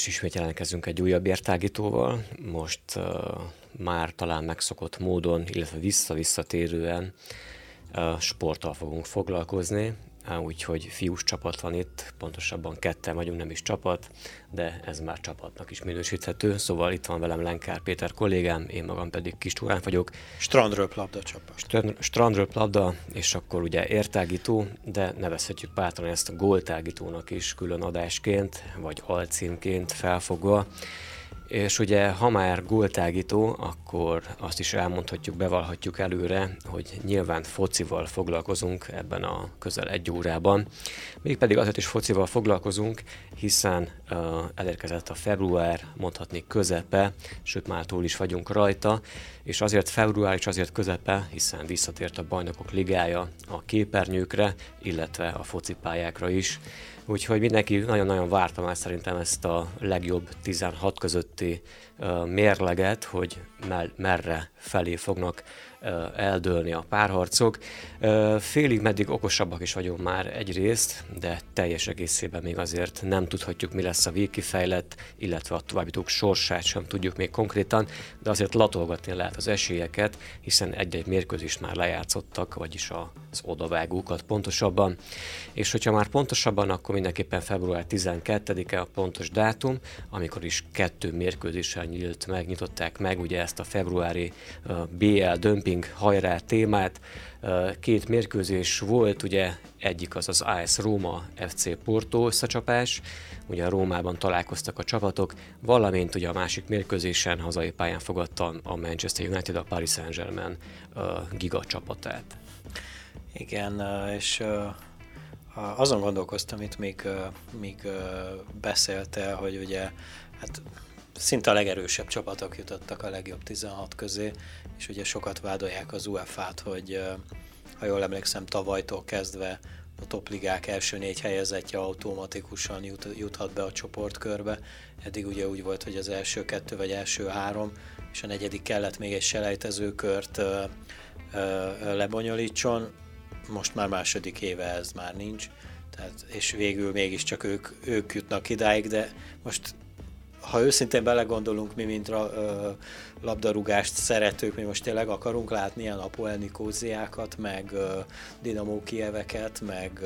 És ismét jelentkezünk egy újabb értágítóval. Most uh, már talán megszokott módon, illetve vissza-visszatérően uh, sporttal fogunk foglalkozni úgyhogy fiús csapat van itt, pontosabban ketten vagyunk, nem is csapat, de ez már csapatnak is minősíthető. Szóval itt van velem Lenkár Péter kollégám, én magam pedig Kis Túrán vagyok. Strandről labda csapat. Strand, strandről labda, és akkor ugye értágító, de nevezhetjük bátran ezt a góltágítónak is külön adásként, vagy alcímként felfogva. És ugye, ha már góltágító, akkor azt is elmondhatjuk, bevallhatjuk előre, hogy nyilván focival foglalkozunk ebben a közel egy órában. Mégpedig azért is focival foglalkozunk, hiszen uh, elérkezett a február, mondhatni közepe, sőt már túl is vagyunk rajta, és azért február és azért közepe, hiszen visszatért a bajnokok ligája a képernyőkre, illetve a focipályákra is. Úgyhogy mindenki nagyon-nagyon várta már szerintem ezt a legjobb 16 közötti mérleget, hogy merre felé fognak eldőlni a párharcok. Félig meddig okosabbak is vagyunk már egyrészt, de teljes egészében még azért nem tudhatjuk, mi lesz a végkifejlett, illetve a továbbítók sorsát sem tudjuk még konkrétan, de azért latolgatni lehet az esélyeket, hiszen egy-egy mérkőzést már lejátszottak, vagyis az odavágókat pontosabban. És hogyha már pontosabban, akkor mindenképpen február 12-e a pontos dátum, amikor is kettő mérkőzéssel nyílt meg, nyitották meg ugye ezt a februári BL dömping doping hajrá témát. Két mérkőzés volt, ugye egyik az az AS Róma FC Porto összecsapás, ugye a Rómában találkoztak a csapatok, valamint ugye a másik mérkőzésen hazai pályán fogadta a Manchester United a Paris Saint-Germain giga csapatát. Igen, és azon gondolkoztam itt, még, még beszélte, hogy ugye hát szinte a legerősebb csapatok jutottak a legjobb 16 közé, és ugye sokat vádolják az UEFA-t, hogy ha jól emlékszem, tavalytól kezdve a topligák első négy helyezettje automatikusan jut, juthat be a csoportkörbe. Eddig ugye úgy volt, hogy az első kettő vagy első három, és a negyedik kellett még egy selejtezőkört ö, ö, lebonyolítson. Most már második éve ez már nincs, tehát, és végül mégiscsak ők, ők jutnak idáig, de most ha őszintén belegondolunk, mi, mint ra, labdarúgást szeretők, mi most tényleg akarunk látni ilyen Apoel Nikóziákat, meg ö, Dinamo Kieveket, meg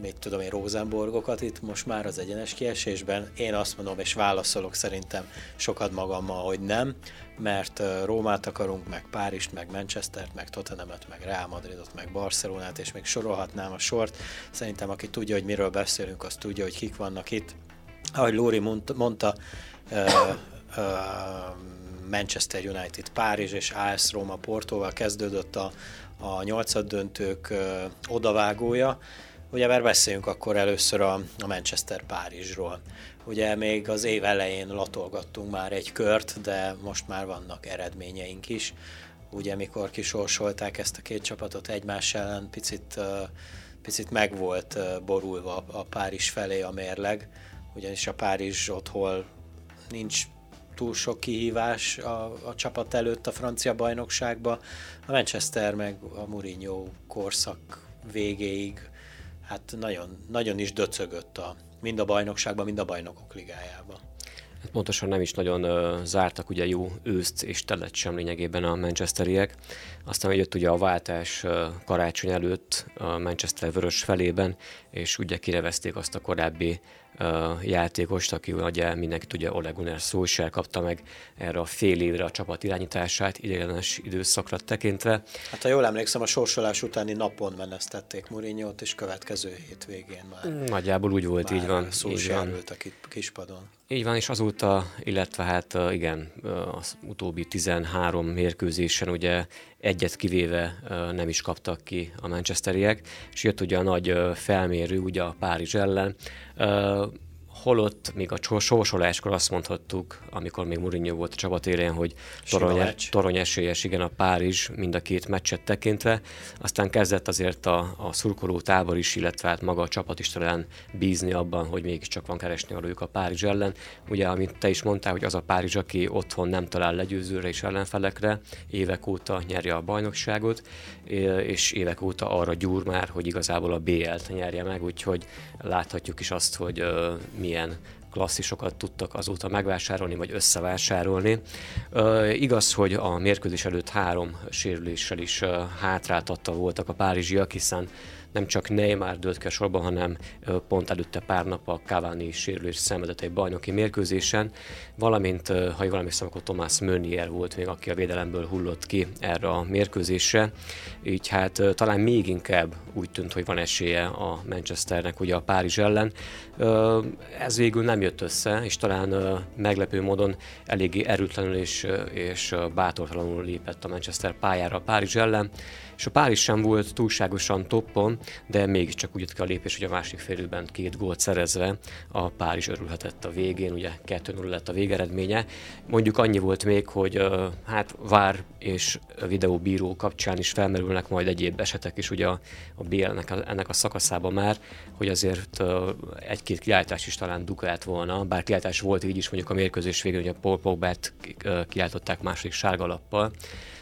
mit tudom én, Rosenborgokat itt most már az egyenes kiesésben. Én azt mondom, és válaszolok szerintem sokat magammal, hogy nem, mert Rómát akarunk, meg Párizst, meg Manchestert, meg Tottenhamet, meg Real Madridot, meg Barcelonát, és még sorolhatnám a sort. Szerintem aki tudja, hogy miről beszélünk, az tudja, hogy kik vannak itt ahogy Lóri mondta, Manchester United, Párizs és AS Roma Portóval kezdődött a, a nyolcad döntők odavágója. Ugye már beszéljünk akkor először a, a Manchester Párizsról. Ugye még az év elején latolgattunk már egy kört, de most már vannak eredményeink is. Ugye mikor kisorsolták ezt a két csapatot egymás ellen, picit, picit meg volt borulva a Párizs felé a mérleg ugyanis a Párizs otthon nincs túl sok kihívás a, a csapat előtt a francia bajnokságba. A Manchester meg a Mourinho korszak végéig hát nagyon, nagyon is döcögött a, mind a bajnokságban, mind a bajnokok ligájában. Hát pontosan nem is nagyon uh, zártak ugye jó őszt és telet sem lényegében a manchesteriek. Aztán jött ugye a váltás uh, karácsony előtt a Manchester vörös felében, és ugye kirevezték azt a korábbi játékost, aki ugye mindenki tudja, Ole Gunnar Solskjaer kapta meg erre a fél évre a csapat irányítását, idegenes időszakra tekintve. Hát ha jól emlékszem, a sorsolás utáni napon menesztették Mourinho-t, és következő hétvégén már. Nagyjából úgy volt, már így van. Solskjaer ült a kispadon. Így van, és azóta, illetve hát igen, az utóbbi 13 mérkőzésen ugye egyet kivéve nem is kaptak ki a manchesteriek, és jött ugye a nagy felmérő ugye a Párizs ellen, holott még a sorsoláskor azt mondhattuk, amikor még Mourinho volt a csapat élén, hogy torony, torony esélyes, igen, a Párizs mind a két meccset tekintve. Aztán kezdett azért a, a szurkoló tábor is, illetve hát maga a csapat is talán bízni abban, hogy mégiscsak van keresni valójuk a Párizs ellen. Ugye, amit te is mondtál, hogy az a Párizs, aki otthon nem talál legyőzőre és ellenfelekre, évek óta nyerje a bajnokságot, és évek óta arra gyúr már, hogy igazából a BL-t nyerje meg, úgyhogy láthatjuk is azt, hogy mi milyen klasszisokat tudtak azóta megvásárolni, vagy összevásárolni. Igaz, hogy a mérkőzés előtt három sérüléssel is uh, hátráltatta voltak a párizsiak, hiszen nem csak Neymar dőlt ki a sorban, hanem pont előtte pár nap a Cavani sérülés szenvedett egy bajnoki mérkőzésen, valamint, ha jól emlékszem, akkor Thomas Meunier volt még, aki a védelemből hullott ki erre a mérkőzésre, így hát talán még inkább úgy tűnt, hogy van esélye a Manchesternek ugye a Párizs ellen. Ez végül nem jött össze, és talán meglepő módon eléggé erőtlenül és, és bátortalanul lépett a Manchester pályára a Párizs ellen és a Párizs sem volt túlságosan toppon, de mégiscsak úgy jött ki a lépés, hogy a másik félőben két gólt szerezve a Párizs örülhetett a végén, ugye 2-0 lett a végeredménye. Mondjuk annyi volt még, hogy hát vár és videóbíró kapcsán is felmerülnek majd egyéb esetek is ugye a, a BL-nek a, ennek a szakaszában már, hogy azért egy-két kiáltás is talán dukált volna, bár kiáltás volt így is mondjuk a mérkőzés végén, hogy a Paul Pogbát kiáltották második sárgalappal,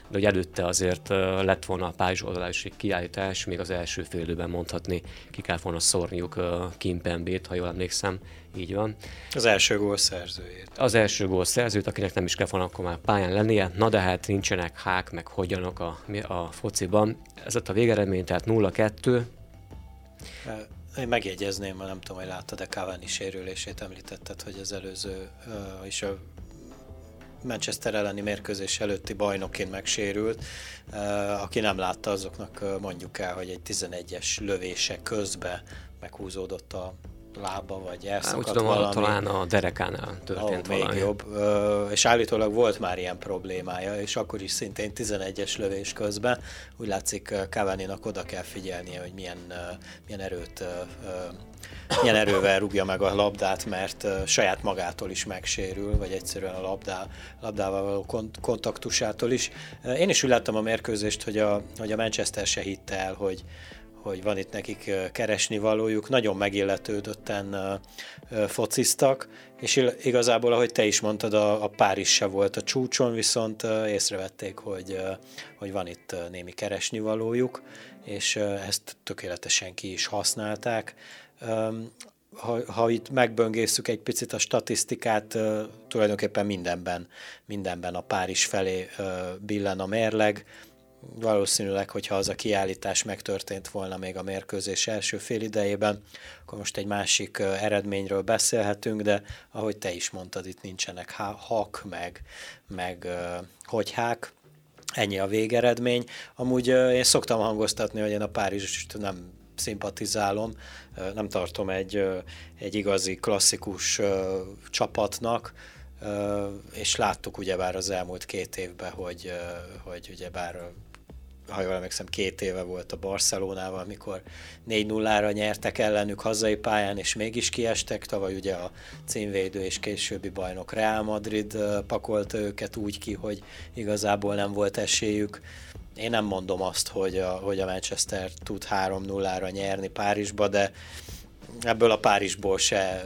de hogy előtte azért lett volna a egy kiállítás, még az első félőben mondhatni, ki kell volna szórniuk Kimpembét, ha jól emlékszem, így van. Az első gól szerzőjét. Az első gól szerzőt, akinek nem is kell volna akkor már pályán lennie, na de hát nincsenek hák, meg hogyanok a, a fociban. Ez lett a végeredmény, tehát 0-2. Én megjegyezném, nem tudom, hogy láttad, de Cavani sérülését említetted, hogy az előző, és a Manchester elleni mérkőzés előtti bajnokként megsérült. Aki nem látta, azoknak mondjuk el, hogy egy 11-es lövése közbe meghúzódott a lába, vagy elszakadt Há, tudom, valami. talán a derekánál történt oh, valami. Még jobb. Ö, és állítólag volt már ilyen problémája, és akkor is szintén 11-es lövés közben. Úgy látszik cavani oda kell figyelnie, hogy milyen, milyen erőt milyen erővel rúgja meg a labdát, mert saját magától is megsérül, vagy egyszerűen a labdá, labdával való kont- kontaktusától is. Én is úgy láttam a mérkőzést, hogy a, hogy a Manchester se hitte el, hogy, hogy van itt nekik keresni valójuk, nagyon megilletődötten fociztak, és igazából, ahogy te is mondtad, a, a Párizs se volt a csúcson, viszont észrevették, hogy, hogy van itt némi keresni valójuk, és ezt tökéletesen ki is használták ha, ha itt megböngészük egy picit a statisztikát, tulajdonképpen mindenben, mindenben a Párizs felé billen a mérleg. Valószínűleg, hogyha az a kiállítás megtörtént volna még a mérkőzés első fél idejében, akkor most egy másik eredményről beszélhetünk, de ahogy te is mondtad, itt nincsenek hak, meg, meg hogyhák, ennyi a végeredmény. Amúgy én szoktam hangoztatni, hogy én a Párizst nem szimpatizálom, nem tartom egy, egy igazi klasszikus csapatnak, és láttuk ugyebár az elmúlt két évben, hogy, hogy ugyebár ha jól emlékszem, két éve volt a Barcelonával, amikor 4-0-ra nyertek ellenük hazai pályán, és mégis kiestek. Tavaly ugye a címvédő és későbbi bajnok Real Madrid pakolta őket úgy ki, hogy igazából nem volt esélyük. Én nem mondom azt, hogy a, hogy a Manchester tud 3-0-ra nyerni Párizsba, de ebből a Párizsból se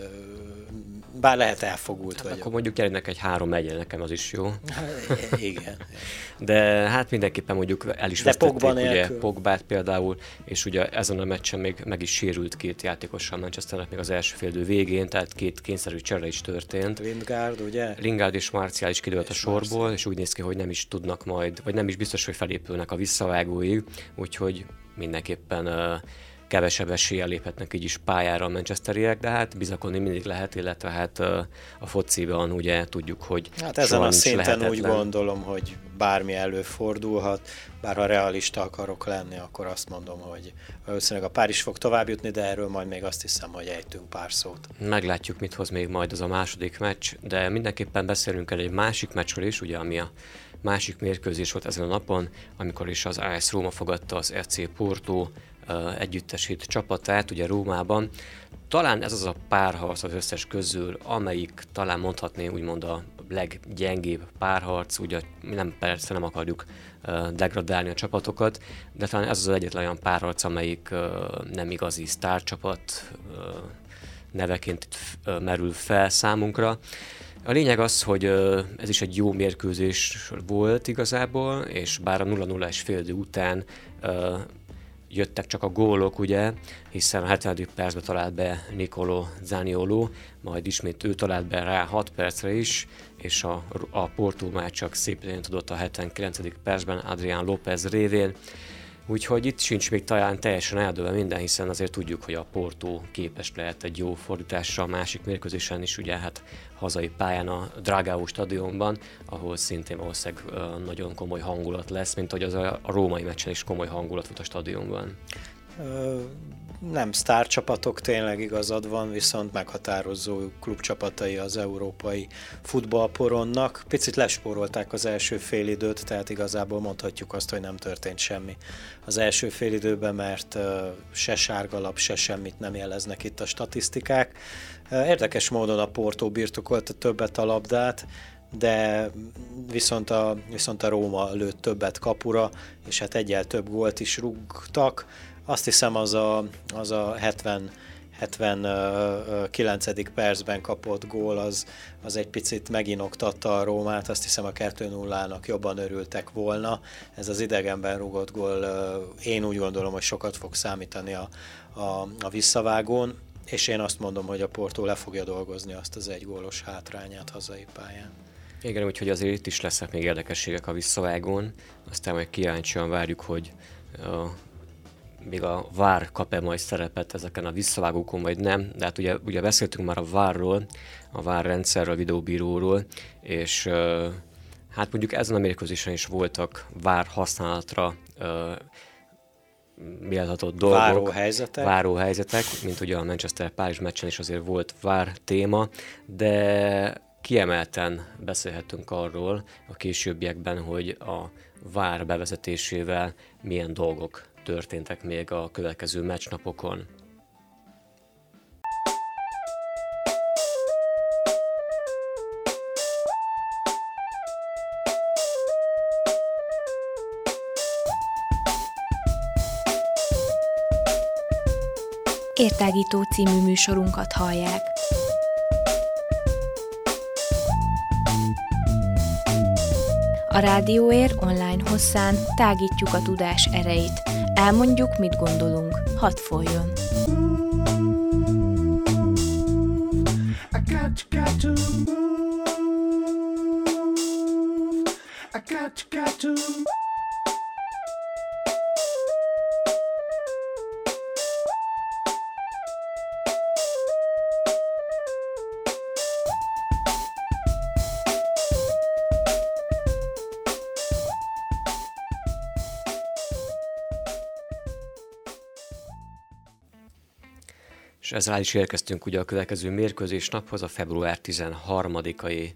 bár lehet elfogult hát vagyok. Akkor mondjuk gyernek egy három egy nekem az is jó. Igen. De hát mindenképpen mondjuk el is vesztették Pogba ugye Pogbát például, és ugye ezen a meccsen még meg is sérült két játékossal Manchesternek még az első félidő végén, tehát két kényszerű csere is történt. Lingard, ugye? Lingard és Marcial is kidőlt a sorból, Marcial. és úgy néz ki, hogy nem is tudnak majd, vagy nem is biztos, hogy felépülnek a visszavágói, úgyhogy mindenképpen uh, kevesebb eséllyel léphetnek így is pályára a manchesteriek, de hát bizakodni mindig lehet, illetve hát a fociban ugye tudjuk, hogy Hát ezen a szinten lehetetlen. úgy gondolom, hogy bármi előfordulhat, bár ha realista akarok lenni, akkor azt mondom, hogy valószínűleg a Párizs fog tovább jutni, de erről majd még azt hiszem, hogy ejtünk pár szót. Meglátjuk, mit hoz még majd az a második meccs, de mindenképpen beszélünk el egy másik meccsről is, ugye, ami a másik mérkőzés volt ezen a napon, amikor is az AS Róma fogadta az FC Porto együttesít csapatát, ugye Rómában. Talán ez az a párharc az összes közül, amelyik talán mondhatné úgymond a leggyengébb párharc, ugye nem persze nem akarjuk degradálni a csapatokat, de talán ez az egyetlen olyan párharc, amelyik nem igazi sztárcsapat neveként merül fel számunkra. A lényeg az, hogy ez is egy jó mérkőzés volt igazából, és bár a 0-0-es fél után jöttek csak a gólok, ugye, hiszen a 70. percben talált be Nicolo Zaniolo, majd ismét ő talált be rá 6 percre is, és a, a Porto már csak szépen tudott a 79. percben Adrián López révén. Úgyhogy itt sincs még talán teljesen eldőlve minden, hiszen azért tudjuk, hogy a Porto képes lehet egy jó fordításra a másik mérkőzésen is, ugye hát hazai pályán a Dragao stadionban, ahol szintén valószínűleg nagyon komoly hangulat lesz, mint hogy az a római meccsen is komoly hangulat volt a stadionban nem sztárcsapatok, tényleg igazad van, viszont meghatározó klubcsapatai az európai futballporonnak. Picit lespórolták az első félidőt, tehát igazából mondhatjuk azt, hogy nem történt semmi az első félidőben, mert se sárgalap, se semmit nem jeleznek itt a statisztikák. Érdekes módon a Porto birtokolta többet a labdát, de viszont a, viszont a Róma lőtt többet kapura, és hát egyel több gólt is rúgtak azt hiszem az a, az a 70 79. percben kapott gól az, az egy picit meginoktatta a Rómát, azt hiszem a 2-0-nak jobban örültek volna. Ez az idegenben rúgott gól én úgy gondolom, hogy sokat fog számítani a, a, a visszavágón, és én azt mondom, hogy a Porto le fogja dolgozni azt az egy gólos hátrányát hazai pályán. Igen, úgyhogy azért itt is lesznek még érdekességek a visszavágón, aztán majd kíváncsian várjuk, hogy még a vár kap-e majd szerepet ezeken a visszavágókon, vagy nem, de hát ugye, ugye beszéltünk már a várról, a vár rendszerről, a videóbíróról, és hát mondjuk ezen a mérkőzésen is voltak vár használatra méltatott dolgok. Váró helyzetek. Váró helyzetek, mint ugye a Manchester-Párizs meccsen is azért volt vár téma, de kiemelten beszélhetünk arról a későbbiekben, hogy a vár bevezetésével milyen dolgok történtek még a következő meccsnapokon. Értágító című műsorunkat hallják. A Rádióér online hosszán tágítjuk a tudás erejét. Elmondjuk, mit gondolunk. Hadd folyjon! Ezzel is érkeztünk ugye a következő mérkőzés naphoz, a február 13-ai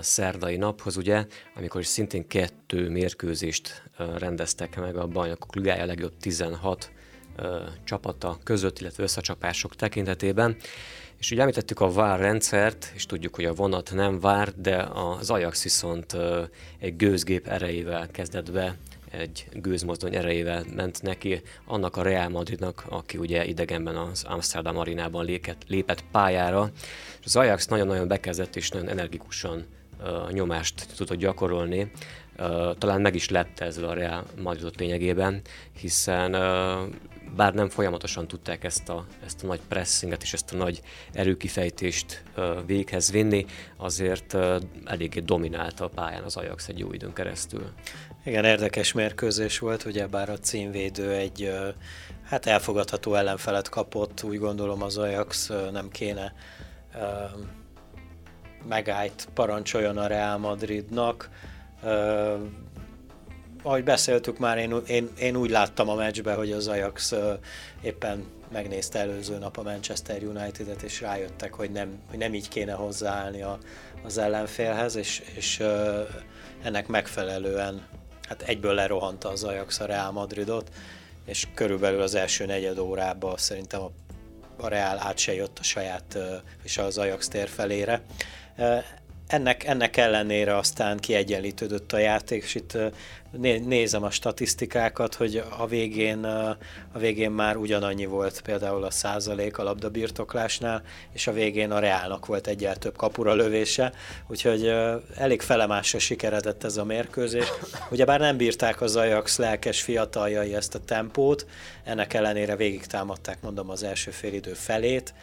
szerdai naphoz, ugye, amikor is szintén kettő mérkőzést rendeztek meg a bajnokok ligája legjobb 16 csapata között, illetve összecsapások tekintetében. És ugye említettük a vár rendszert, és tudjuk, hogy a vonat nem vár, de az Ajax viszont egy gőzgép erejével kezdett be egy gőzmozdony erejével ment neki, annak a Real Madridnak, aki ugye idegenben az Amsterdam arinában lépett, lépett pályára. Az Ajax nagyon-nagyon bekezdett és nagyon energikusan uh, nyomást tudott gyakorolni talán meg is lepte ezzel a Real Madridot lényegében, hiszen bár nem folyamatosan tudták ezt a, ezt a nagy pressinget és ezt a nagy erőkifejtést véghez vinni, azért eléggé dominálta a pályán az Ajax egy jó időn keresztül. Igen, érdekes mérkőzés volt, ugye bár a címvédő egy hát elfogadható ellenfelet kapott, úgy gondolom az Ajax nem kéne megállt parancsoljon a Real Madridnak. Uh, ahogy beszéltük már, én, én, én úgy láttam a meccsbe, hogy az Ajax éppen megnézte előző nap a Manchester United-et, és rájöttek, hogy nem, hogy nem így kéne hozzáállni a, az ellenfélhez, és, és ennek megfelelően hát egyből lerohanta az Ajax a Real Madridot, és körülbelül az első negyed órában szerintem a, a Real át se jött a saját és az Ajax tér felére. Ennek, ennek ellenére aztán kiegyenlítődött a játék, és itt nézem a statisztikákat, hogy a végén, a végén már ugyanannyi volt például a százalék a labdabirtoklásnál, és a végén a Reálnak volt egyel több kapura lövése, úgyhogy elég felemásra sikeredett ez a mérkőzés. Ugyebár nem bírták az Ajax lelkes fiataljai ezt a tempót, ennek ellenére végig támadták, mondom, az első félidő felét,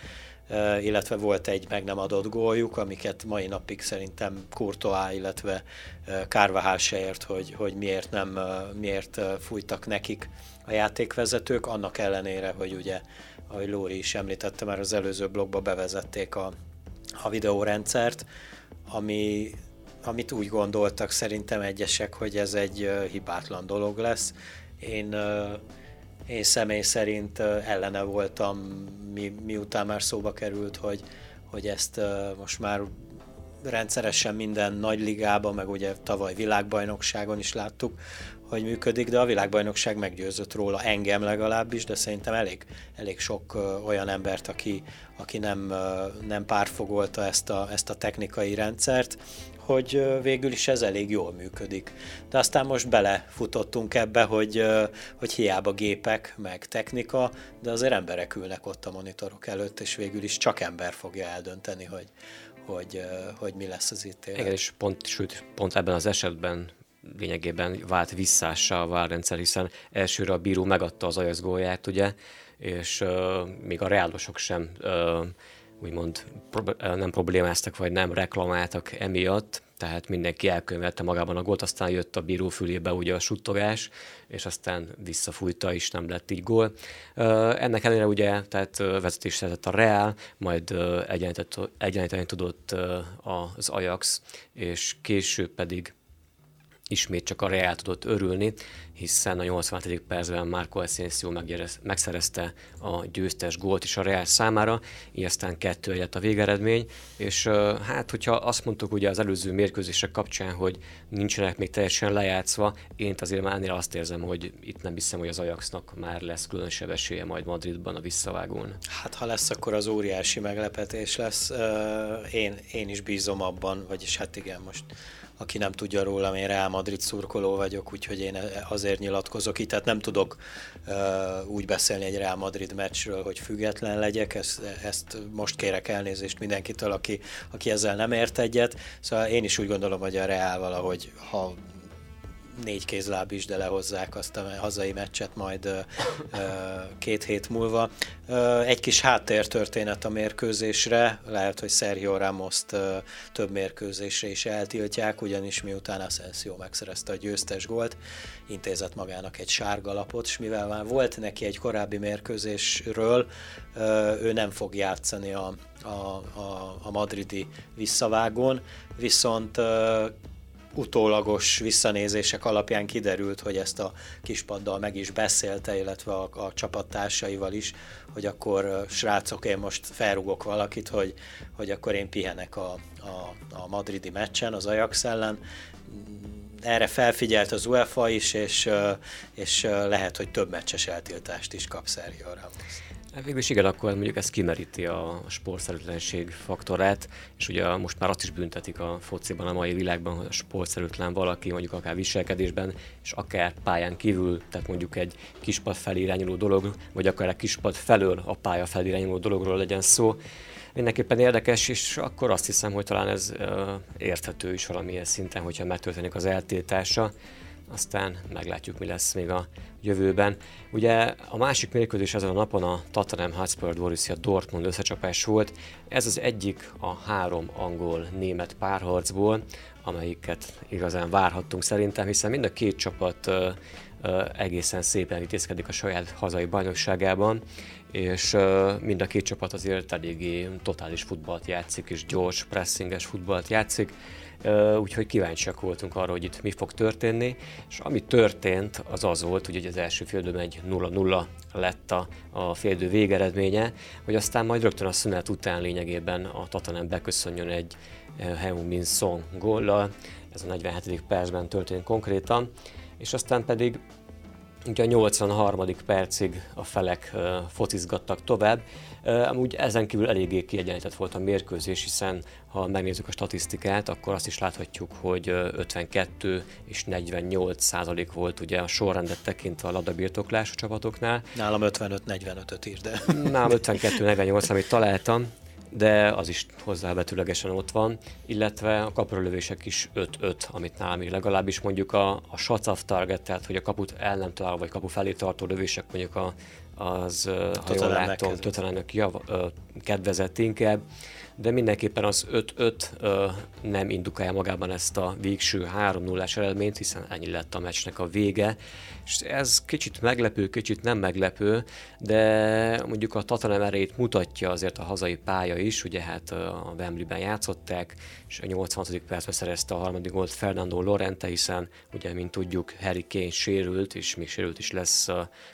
illetve volt egy meg nem adott góljuk, amiket mai napig szerintem Courtois, illetve Kárvahál se ért, hogy, hogy miért nem, miért fújtak nekik a játékvezetők, annak ellenére, hogy ugye, ahogy Lóri is említette, már az előző blogba bevezették a, a videórendszert, ami, amit úgy gondoltak szerintem egyesek, hogy ez egy hibátlan dolog lesz. Én én személy szerint ellene voltam, mi, miután már szóba került, hogy, hogy ezt most már rendszeresen minden nagy ligában, meg ugye tavaly világbajnokságon is láttuk, hogy működik, de a világbajnokság meggyőzött róla, engem legalábbis, de szerintem elég, elég sok olyan embert, aki, aki nem, nem párfogolta ezt a, ezt a technikai rendszert, hogy végül is ez elég jól működik. De aztán most belefutottunk ebbe, hogy, hogy hiába gépek, meg technika, de azért emberek ülnek ott a monitorok előtt, és végül is csak ember fogja eldönteni, hogy, hogy, hogy mi lesz az ítélet. Igen, és pont, sőt, pont ebben az esetben lényegében vált visszással a várrendszer, hiszen elsőre a bíró megadta az Ajax gólját, ugye, és uh, még a reálosok sem uh, úgymond nem problémáztak, vagy nem reklamáltak emiatt, tehát mindenki elkönyvelte magában a gólt, aztán jött a bíró fülébe ugye a suttogás, és aztán visszafújta, és nem lett így gól. Ennek ellenére ugye, tehát vezetés szerzett a Real, majd egyenlíteni tudott az Ajax, és később pedig ismét csak a Real tudott örülni, hiszen a 87. percben Marco Asensio megszerezte a győztes gólt is a Real számára, így aztán kettő egyet a végeredmény, és hát hogyha azt mondtuk ugye az előző mérkőzések kapcsán, hogy nincsenek még teljesen lejátszva, én azért már azt érzem, hogy itt nem hiszem, hogy az Ajaxnak már lesz különösebb esélye majd Madridban a visszavágón. Hát ha lesz, akkor az óriási meglepetés lesz. Én, én is bízom abban, vagyis hát igen, most aki nem tudja rólam, én Real Madrid szurkoló vagyok, úgyhogy én azért nyilatkozok itt, tehát nem tudok uh, úgy beszélni egy Real Madrid meccsről, hogy független legyek, ezt, ezt most kérek elnézést mindenkitől, aki, aki ezzel nem ért egyet, szóval én is úgy gondolom, hogy a Real valahogy, ha négy kézláb is, de lehozzák azt a hazai meccset majd két hét múlva. Egy kis háttértörténet a mérkőzésre, lehet, hogy Sergio ramos több mérkőzésre is eltiltják, ugyanis miután Asensio megszerezte a győztes gólt, intézett magának egy sárga lapot, és mivel már volt neki egy korábbi mérkőzésről, ő nem fog játszani a, a, a, a madridi visszavágón, viszont utólagos visszanézések alapján kiderült, hogy ezt a kispaddal meg is beszélte, illetve a, a csapattársaival is, hogy akkor srácok, én most felrugok valakit, hogy, hogy akkor én pihenek a, a, a madridi meccsen az Ajax ellen. Erre felfigyelt az UEFA is, és, és lehet, hogy több meccses eltiltást is kap Sergio Ramos. Hát végül is igen, akkor mondjuk ez kimeríti a sportszerűtlenség faktorát, és ugye most már azt is büntetik a fociban a mai világban, hogy a sportszerűtlen valaki mondjuk akár viselkedésben, és akár pályán kívül, tehát mondjuk egy kispad felé irányuló dolog, vagy akár egy kispad felől a pálya felé irányuló dologról legyen szó, mindenképpen érdekes, és akkor azt hiszem, hogy talán ez érthető is valamilyen szinten, hogyha megtörténik az eltiltása aztán meglátjuk, mi lesz még a jövőben. Ugye a másik mérkőzés ezen a napon a Tottenham Hotspur Borussia Dortmund összecsapás volt. Ez az egyik a három angol-német párharcból, amelyiket igazán várhattunk szerintem, hiszen mind a két csapat uh, uh, egészen szépen intézkedik a saját hazai bajnokságában, és uh, mind a két csapat azért eléggé totális futballt játszik, és gyors, pressinges futballt játszik úgyhogy kíváncsiak voltunk arra, hogy itt mi fog történni, és ami történt, az az volt, hogy az első féldőben egy 0-0 lett a, a féldő végeredménye, hogy aztán majd rögtön a szünet után lényegében a Tatanem beköszönjön egy Heung Min Song góllal, ez a 47. percben történt konkrétan, és aztán pedig Ugye a 83. percig a felek focizgattak tovább. Amúgy ezen kívül eléggé kiegyenlített volt a mérkőzés, hiszen ha megnézzük a statisztikát, akkor azt is láthatjuk, hogy 52 és 48 százalék volt ugye a sorrendet tekintve a labdabirtoklás a csapatoknál. Nálam 55-45-öt ír, de... Nálam 52-48, amit találtam de az is hozzávetőlegesen ott van, illetve a kaprolövések is 5-5, amit nálam még legalábbis mondjuk a, a shots of target, tehát hogy a kaput el nem talál, vagy kapu felé tartó lövések mondjuk a, az, ha jól látom, Tottenhamnek kedvezett inkább, de mindenképpen az 5-5 nem indukálja magában ezt a végső 3 0 eredményt, hiszen ennyi lett a meccsnek a vége, és ez kicsit meglepő, kicsit nem meglepő, de mondjuk a Tottenham erejét mutatja azért a hazai pálya is, ugye hát a Wembley-ben játszották, és a 80. percben szerezte a harmadik gólt Fernando Lorente, hiszen ugye, mint tudjuk, Harry Kane sérült, és még sérült is lesz,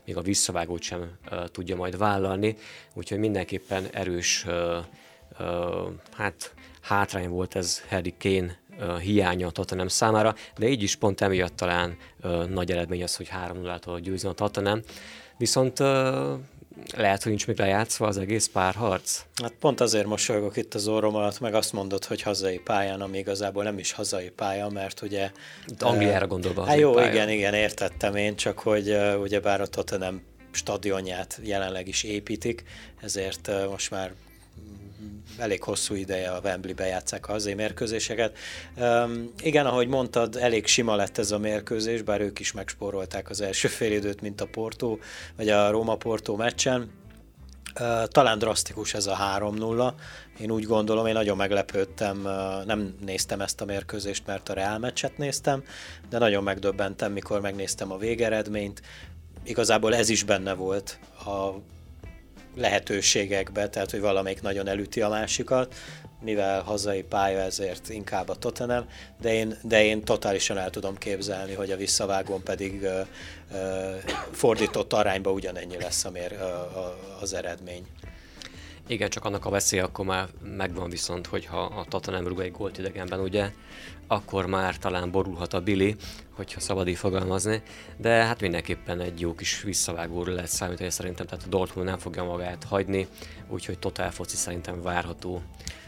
még a visszavágót sem tudja majd vállalni, úgyhogy mindenképpen erős hát hátrány volt ez Harry Kane hiánya a Tottenham számára, de így is pont emiatt talán nagy eredmény az, hogy 3-0-tól győzni a Tottenham. Viszont lehet, hogy nincs még lejátszva az egész párharc? Hát pont azért mosolygok itt az orrom alatt, meg azt mondod, hogy hazai pályán, ami igazából nem is hazai pálya, mert ugye... Itt Angliára gondolva Hát jó, pálya. igen, igen, értettem én, csak hogy ugye bár a Tottenham stadionját jelenleg is építik, ezért most már elég hosszú ideje a Wembley-be játszák a hazai mérkőzéseket. Um, igen, ahogy mondtad, elég sima lett ez a mérkőzés, bár ők is megspórolták az első félidőt, mint a Porto, vagy a Róma-Porto meccsen. Uh, talán drasztikus ez a 3-0. Én úgy gondolom, én nagyon meglepődtem, uh, nem néztem ezt a mérkőzést, mert a Real meccset néztem, de nagyon megdöbbentem, mikor megnéztem a végeredményt. Igazából ez is benne volt a lehetőségekbe, tehát hogy valamelyik nagyon elüti a másikat, mivel hazai pálya, ezért inkább a Tottenham, de én, de én totálisan el tudom képzelni, hogy a visszavágón pedig ö, ö, fordított arányba ugyanennyi lesz a mér, ö, az eredmény. Igen, csak annak a veszély akkor már megvan viszont, hogyha a Tottenham rúg egy gólt idegenben, ugye, akkor már talán borulhat a Billy, hogyha szabad így fogalmazni, de hát mindenképpen egy jó kis visszavágóra lehet számítani szerintem, tehát a Dortmund nem fogja magát hagyni, úgyhogy totál foci szerintem várható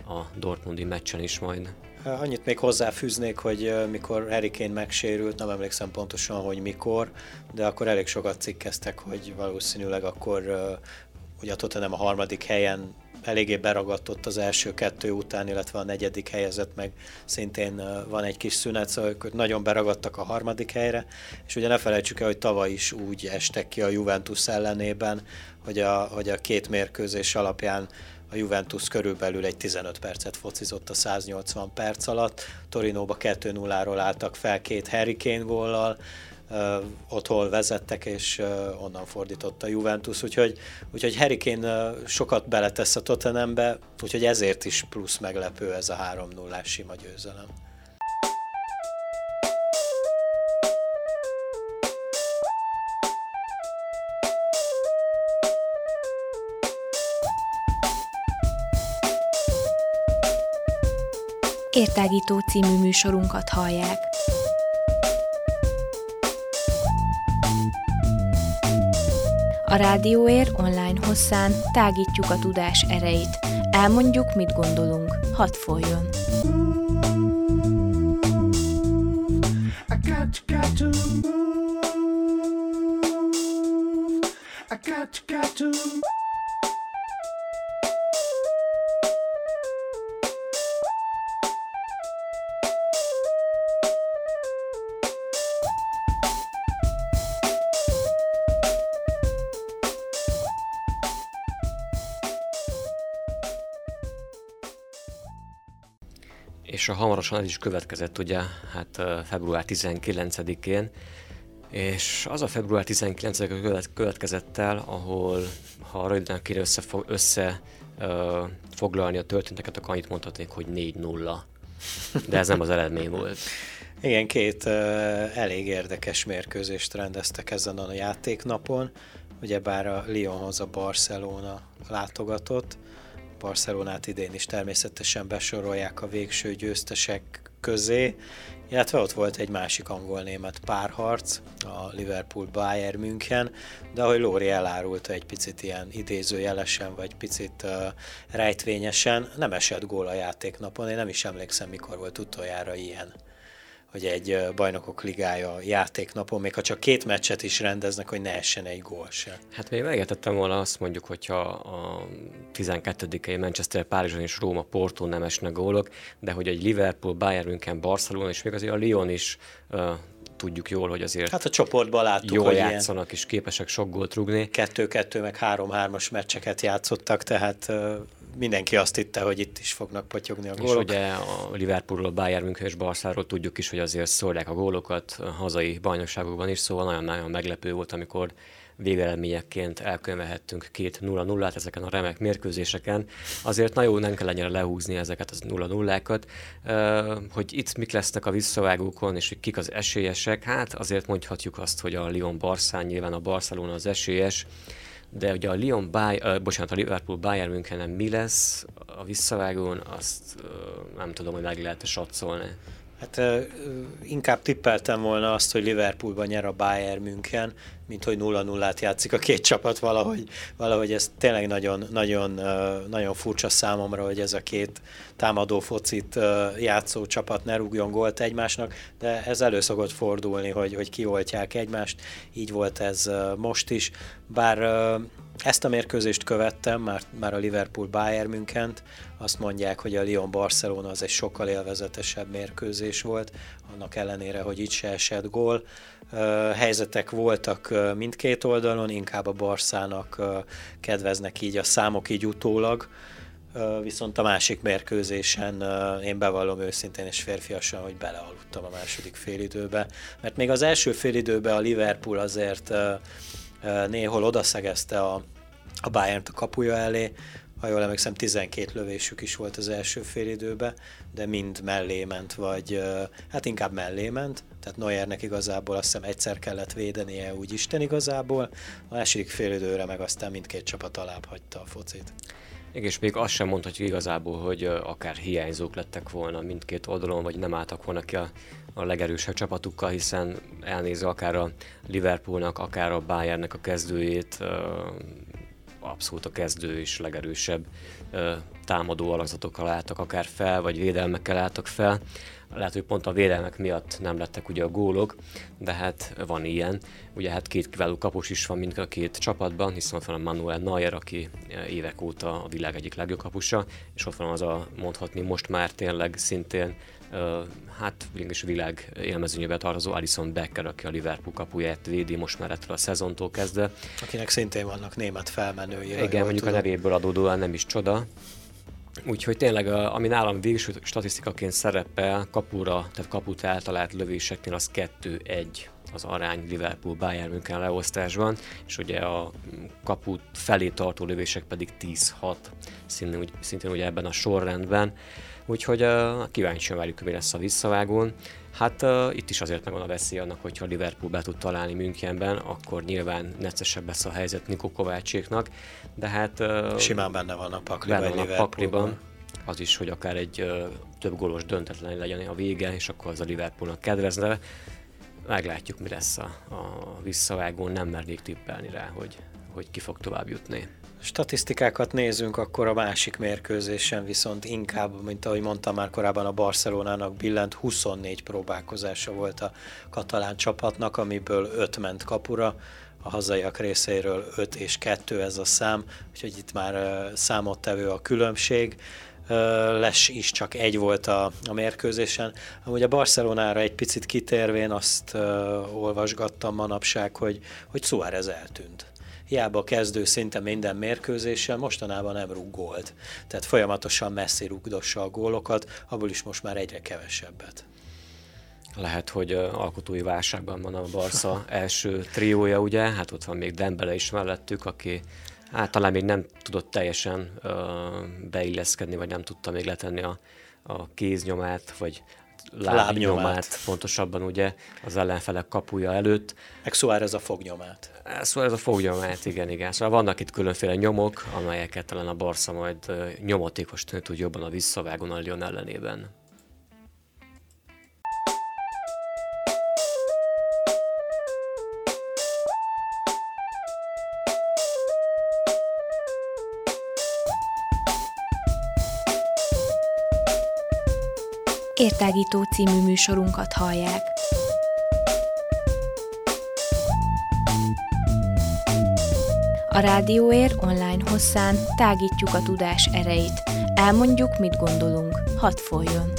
a Dortmundi meccsen is majd. Annyit még hozzáfűznék, hogy mikor Harry Kane megsérült, nem emlékszem pontosan, hogy mikor, de akkor elég sokat cikkeztek, hogy valószínűleg akkor ugye a Tottenham a harmadik helyen eléggé beragadt ott az első kettő után, illetve a negyedik helyezett meg szintén van egy kis szünet, szóval ők nagyon beragadtak a harmadik helyre, és ugye ne felejtsük el, hogy tavaly is úgy estek ki a Juventus ellenében, hogy a, hogy a két mérkőzés alapján a Juventus körülbelül egy 15 percet focizott a 180 perc alatt, Torinóba 2-0-ról álltak fel két Harry Kane góllal, otthon vezettek, és onnan fordított a Juventus, úgyhogy, úgyhogy Harry Kane sokat beletesz a Tottenhambe, úgyhogy ezért is plusz meglepő ez a 3-0-ás sima győzelem. Értágító című műsorunkat hallják. A Rádióér online hosszán tágítjuk a tudás erejét. Elmondjuk, mit gondolunk. Hadd folyjon! És a hamarosan ez is következett ugye, hát február 19-én, és az a február 19 következett el, ahol ha röviden kéne összefog, össze uh, foglalni a történteket, akkor annyit mondhatnék, hogy 4-0. De ez nem az eredmény volt. Igen, két uh, elég érdekes mérkőzést rendeztek ezen a játéknapon. Ugyebár a Lyonhoz a Barcelona látogatott. Barcelonát idén is természetesen besorolják a végső győztesek közé, illetve ott volt egy másik angol-német párharc, a Liverpool-Bayern München, de ahogy Lóri elárulta egy picit ilyen idézőjelesen, vagy picit uh, rejtvényesen, nem esett gól a játéknapon, én nem is emlékszem, mikor volt utoljára ilyen hogy egy bajnokok ligája játéknapon, még ha csak két meccset is rendeznek, hogy ne essen egy gól se. Hát még megértettem volna azt mondjuk, hogyha a 12-i Manchester, Párizson és Róma, Porto nem esnek gólok, de hogy egy Liverpool, Bayern München, Barcelona és még azért a Lyon is uh, tudjuk jól, hogy azért hát a csoportban láttuk, jól hogy játszanak ilyen és képesek sok gólt rugni. Kettő-kettő, meg három-hármas meccseket játszottak, tehát uh, mindenki azt hitte, hogy itt is fognak potyogni a gólok. És ugye a Liverpoolról, Bayern München és Barszáról tudjuk is, hogy azért szórják a gólokat a hazai bajnokságokban is, szóval nagyon-nagyon meglepő volt, amikor végeredményekként elkönyvelhettünk két 0-0-át ezeken a remek mérkőzéseken. Azért nagyon nem kell ennyire lehúzni ezeket az 0-0-ákat, hogy itt mik lesznek a visszavágókon, és hogy kik az esélyesek. Hát azért mondhatjuk azt, hogy a Lyon Barszán, nyilván a Barcelona az esélyes, de ugye a Lyon, Bay, uh, bocsánat, a Liverpool Bayern München mi lesz a visszavágón, azt uh, nem tudom, hogy meg lehet satszolni. Hát uh, inkább tippeltem volna azt, hogy Liverpoolban nyer a Bayern München, mint hogy 0-0-át játszik a két csapat valahogy. Valahogy ez tényleg nagyon, nagyon, nagyon furcsa számomra, hogy ez a két támadó focit játszó csapat ne rúgjon gólt egymásnak, de ez elő szokott fordulni, hogy, hogy kioltják egymást. Így volt ez most is. Bár ezt a mérkőzést követtem, már, már a Liverpool Bayern münchen azt mondják, hogy a Lyon-Barcelona az egy sokkal élvezetesebb mérkőzés volt, annak ellenére, hogy itt se esett gól. Helyzetek voltak mindkét oldalon, inkább a Barszának kedveznek így a számok így utólag, viszont a másik mérkőzésen én bevallom őszintén és férfiasan, hogy belealudtam a második félidőbe, mert még az első félidőben a Liverpool azért néhol odaszegezte a, a bayern a kapuja elé, ha jól emlékszem, 12 lövésük is volt az első félidőben, de mind mellé ment, vagy hát inkább mellé ment, tehát Neuernek igazából azt hiszem egyszer kellett védenie úgy Isten igazából, a második félidőre meg aztán mindkét csapat alább hagyta a focit. És még azt sem mondhatjuk igazából, hogy akár hiányzók lettek volna mindkét oldalon, vagy nem álltak volna ki a, a legerősebb csapatukkal, hiszen elnézve akár a Liverpoolnak, akár a Bayernnek a kezdőjét, abszolút a kezdő és legerősebb támadó alakzatokkal álltak akár fel, vagy védelmekkel álltak fel. Lehet, hogy pont a védelmek miatt nem lettek ugye a gólok, de hát van ilyen. Ugye hát két kiváló kapus is van mind a két csapatban, hiszen ott van a Manuel Neuer, aki évek óta a világ egyik legjobb kapusa, és ott van az a mondhatni most már tényleg szintén hát is világ élmezőnyébe tartozó Alison Becker, aki a Liverpool kapuját védi most már ettől a szezontól kezdve. Akinek szintén vannak német felmenői. Igen, mondjuk tudom. a nevéből adódóan nem is csoda. Úgyhogy tényleg, ami nálam végső statisztikaként szerepel, kapura, tehát kaput eltalált lövéseknél az 2-1 az arány Liverpool Bayern München leosztásban, és ugye a kaput felé tartó lövések pedig 10-6, szintén, szintén ugye ebben a sorrendben. Úgyhogy uh, kíváncsian várjuk, mi lesz a visszavágón. Hát uh, itt is azért megvan a veszély annak, hogyha Liverpool be tud találni Münchenben, akkor nyilván neccesebb lesz a helyzet Niko Kovácséknak, de hát... Uh, Simán benne van a pakliban. Benne van a pakliban. Az is, hogy akár egy uh, több gólos döntetlen legyen a vége, és akkor az a Liverpoolnak kedvezne. Meglátjuk, mi lesz a, a visszavágón, nem mernék tippelni rá, hogy, hogy ki fog tovább jutni statisztikákat nézünk, akkor a másik mérkőzésen viszont inkább, mint ahogy mondtam már korábban, a Barcelonának billent 24 próbálkozása volt a katalán csapatnak, amiből 5 ment kapura, a hazaiak részéről 5 és 2 ez a szám, úgyhogy itt már számottevő a különbség. Les is csak egy volt a, a mérkőzésen. Amúgy a Barcelonára egy picit kitérvén azt uh, olvasgattam manapság, hogy, hogy Suárez eltűnt hiába kezdő szinte minden mérkőzéssel, mostanában nem rúg gólt. Tehát folyamatosan messzi rúgdossa a gólokat, abból is most már egyre kevesebbet. Lehet, hogy alkotói válságban van a Barca első triója, ugye? Hát ott van még Dembele is mellettük, aki hát talán még nem tudott teljesen uh, beilleszkedni, vagy nem tudta még letenni a, a kéznyomát, vagy lábnyomát, lábnyomát, pontosabban ugye az ellenfelek kapuja előtt. Meg ez a fognyomát. Szóval ez a fognyomát, igen, igen. Szóval vannak itt különféle nyomok, amelyeket talán a Barca majd nyomatékosítani tud jobban a visszavágon a Lyon ellenében. Értágító című műsorunkat hallják. A Rádióér online hosszán tágítjuk a tudás erejét. Elmondjuk, mit gondolunk. Hadd folyjon!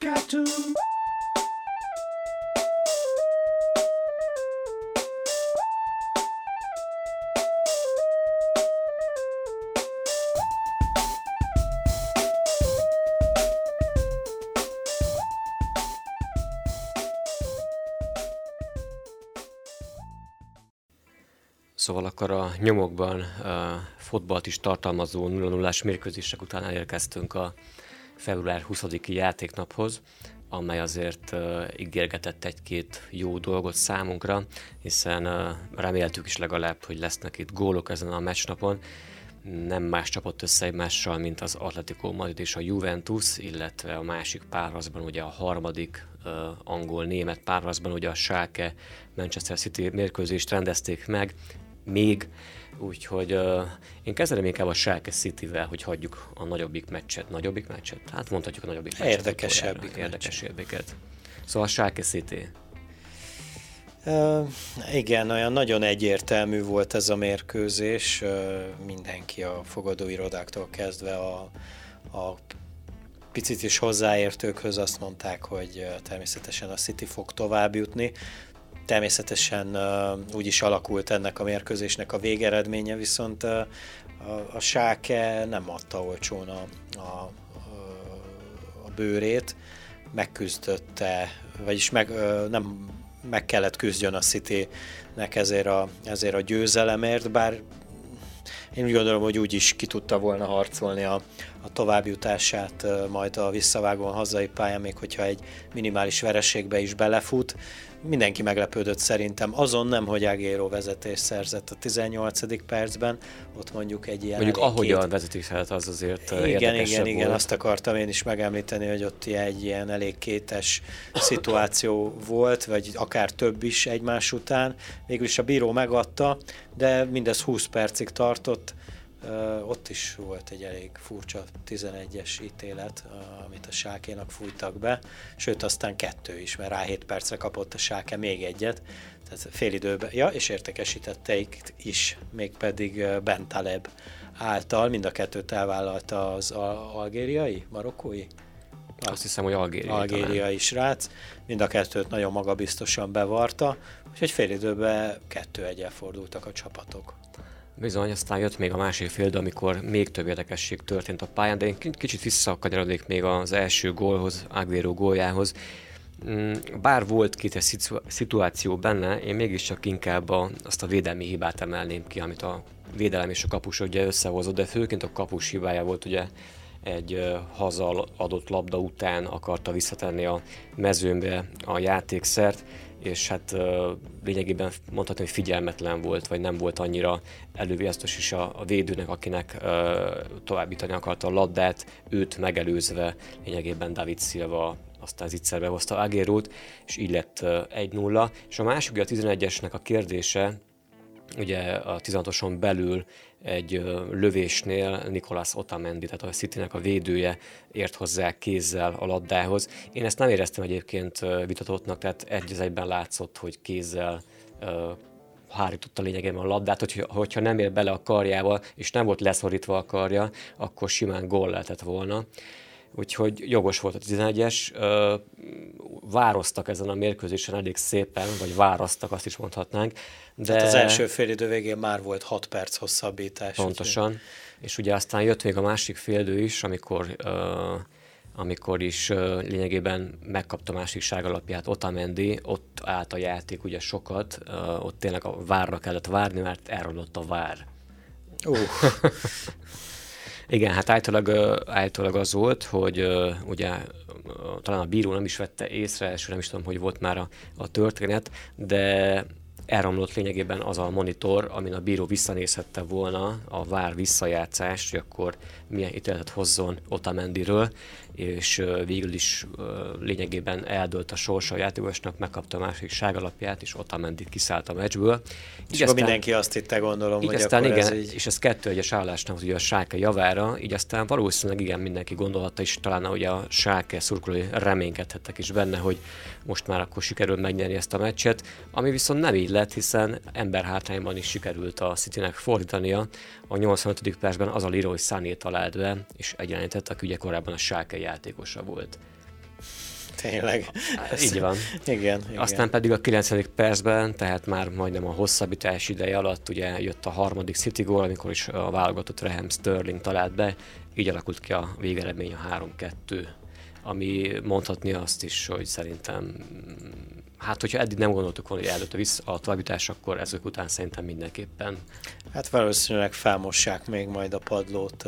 Got to move. Szóval akkor a nyomokban a fotbalt is tartalmazó 0 0 mérkőzések után elérkeztünk a február 20-i játéknaphoz, amely azért uh, ígérgetett egy-két jó dolgot számunkra, hiszen uh, reméltük is legalább, hogy lesznek itt gólok ezen a meccsnapon. Nem más csapott össze egymással, mint az Atletico Madrid és a Juventus, illetve a másik párharcban, ugye a harmadik uh, angol-német párharcban, ugye a Schalke Manchester City mérkőzést rendezték meg, még, úgyhogy uh, én kezdeném inkább a Schalke City-vel, hogy hagyjuk a nagyobbik meccset. Nagyobbik meccset? Hát mondhatjuk a nagyobbik meccset. Érdekesebbik Érdekesebbiket. Szóval a Schalke City. Uh, igen, olyan nagyon egyértelmű volt ez a mérkőzés. Uh, mindenki a fogadóirodáktól kezdve a, a picit is hozzáértőkhöz azt mondták, hogy természetesen a City fog tovább jutni. Természetesen úgy is alakult ennek a mérkőzésnek a végeredménye, viszont a, a Sáke nem adta olcsón a, a, a bőrét, megküzdötte, vagyis meg, nem meg kellett küzdjön a City-nek ezért a, ezért a győzelemért, bár én úgy gondolom, hogy úgy is ki tudta volna harcolni a, a továbbjutását majd a visszavágón hazai pályán, még hogyha egy minimális vereségbe is belefut mindenki meglepődött szerintem. Azon nem, hogy Agéro vezetés szerzett a 18. percben, ott mondjuk egy ilyen... Mondjuk ahogyan két... vezetés szerzett, az azért Igen, igen, igen, volt. azt akartam én is megemlíteni, hogy ott egy ilyen elég kétes szituáció volt, vagy akár több is egymás után. Végülis a bíró megadta, de mindez 20 percig tartott, ott is volt egy elég furcsa 11-es ítélet, amit a sákénak fújtak be, sőt aztán kettő is, mert rá 7 percre kapott a sáke még egyet, tehát fél időben, ja, és értekesítetteik is, mégpedig Bentaleb által, mind a kettőt elvállalta az algériai, marokkói? Azt hiszem, hogy algériai. Algériai srác, mind a kettőt nagyon magabiztosan bevarta, úgyhogy fél időben kettő egyel fordultak a csapatok. Bizony, aztán jött még a másik fél, amikor még több érdekesség történt a pályán, de én kicsit visszakanyarodik még az első gólhoz, Aguero góljához. Mm, bár volt két szituáció benne, én mégiscsak inkább a, azt a védelmi hibát emelném ki, amit a védelem és a kapus ugye összehozott, de főként a kapus hibája volt ugye egy uh, haza adott labda után akarta visszatenni a mezőnbe a játékszert, és hát lényegében mondhatni, hogy figyelmetlen volt, vagy nem volt annyira előviasztos is a, a védőnek, akinek továbbítani akarta a labdát, őt megelőzve lényegében David Silva aztán zicserbe hozta Agérót, és így lett 1-0. És a másik, a 11-esnek a kérdése, ugye a 16 belül egy lövésnél Nikolas Otamendi, tehát a city a védője ért hozzá kézzel a labdához. Én ezt nem éreztem egyébként vitatottnak, tehát egy az egyben látszott, hogy kézzel hárította lényegében a labdát, hogyha, hogyha nem ér bele a karjával, és nem volt leszorítva a karja, akkor simán gól lehetett volna. Úgyhogy jogos volt a 11-es. Vároztak ezen a mérkőzésen elég szépen, vagy váraztak, azt is mondhatnánk. De hát az első fél idő végén már volt 6 perc hosszabbítás. Pontosan. Úgy. És ugye aztán jött még a másik félidő is, amikor amikor is uh, lényegében megkapta másik alapját Otamendi, ott állt a játék ugye sokat, uh, ott tényleg a várra kellett várni, mert elromlott a vár. Uh. Igen, hát általában, általában az volt, hogy ugye talán a bíró nem is vette észre, és nem is tudom, hogy volt már a, a történet, de elromlott lényegében az a monitor, amin a bíró visszanézhette volna a vár visszajátszást, hogy akkor milyen ítéletet hozzon Otamendiről, és végül is lényegében eldölt a sorsa a játékosnak, megkapta a másik ságalapját, és Otamendi kiszállt a meccsből. És így aztán, mindenki azt hitte, gondolom, így hogy aztán igen, ez így... és ez kettő egyes állásnak ugye a Sáke javára, így aztán valószínűleg igen, mindenki gondolhatta, és talán ugye a Sáke szurkolói reménykedhettek is benne, hogy most már akkor sikerül megnyerni ezt a meccset, ami viszont nem így lett, hiszen emberhátrányban is sikerült a Citynek fordítania. A 85. percben az a Leroy Sané talált be, és egyenlített, aki ugye korábban a Sáke játékosa volt. Tényleg. Ez, Így van. Igen, igen. Aztán pedig a 90. percben, tehát már majdnem a hosszabbítás ideje alatt ugye jött a harmadik City gól, amikor is a válogatott Raheem Sterling talált be, így alakult ki a végeredmény a 3-2, ami mondhatni azt is, hogy szerintem hát hogyha eddig nem gondoltuk volna, hogy előtt a, vissza, a továbbítás, akkor ezek után szerintem mindenképpen. Hát valószínűleg felmossák még majd a padlót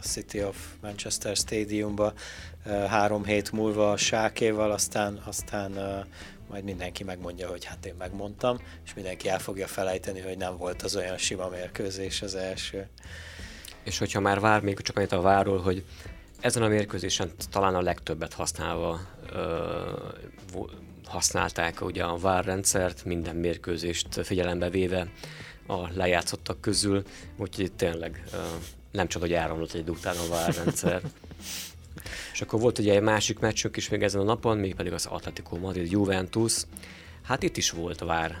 City of Manchester Stadiumba három hét múlva a sákéval, aztán, aztán majd mindenki megmondja, hogy hát én megmondtam, és mindenki el fogja felejteni, hogy nem volt az olyan sima mérkőzés az első. És hogyha már vár, még csak annyit a várról, hogy ezen a mérkőzésen talán a legtöbbet használva ö, használták ugye a VAR rendszert, minden mérkőzést figyelembe véve a lejátszottak közül, úgyhogy tényleg ö, nem csak, hogy áramlott egy után a VAR rendszer. És akkor volt ugye egy másik meccsünk is még ezen a napon, még pedig az Atletico Madrid Juventus. Hát itt is volt vár.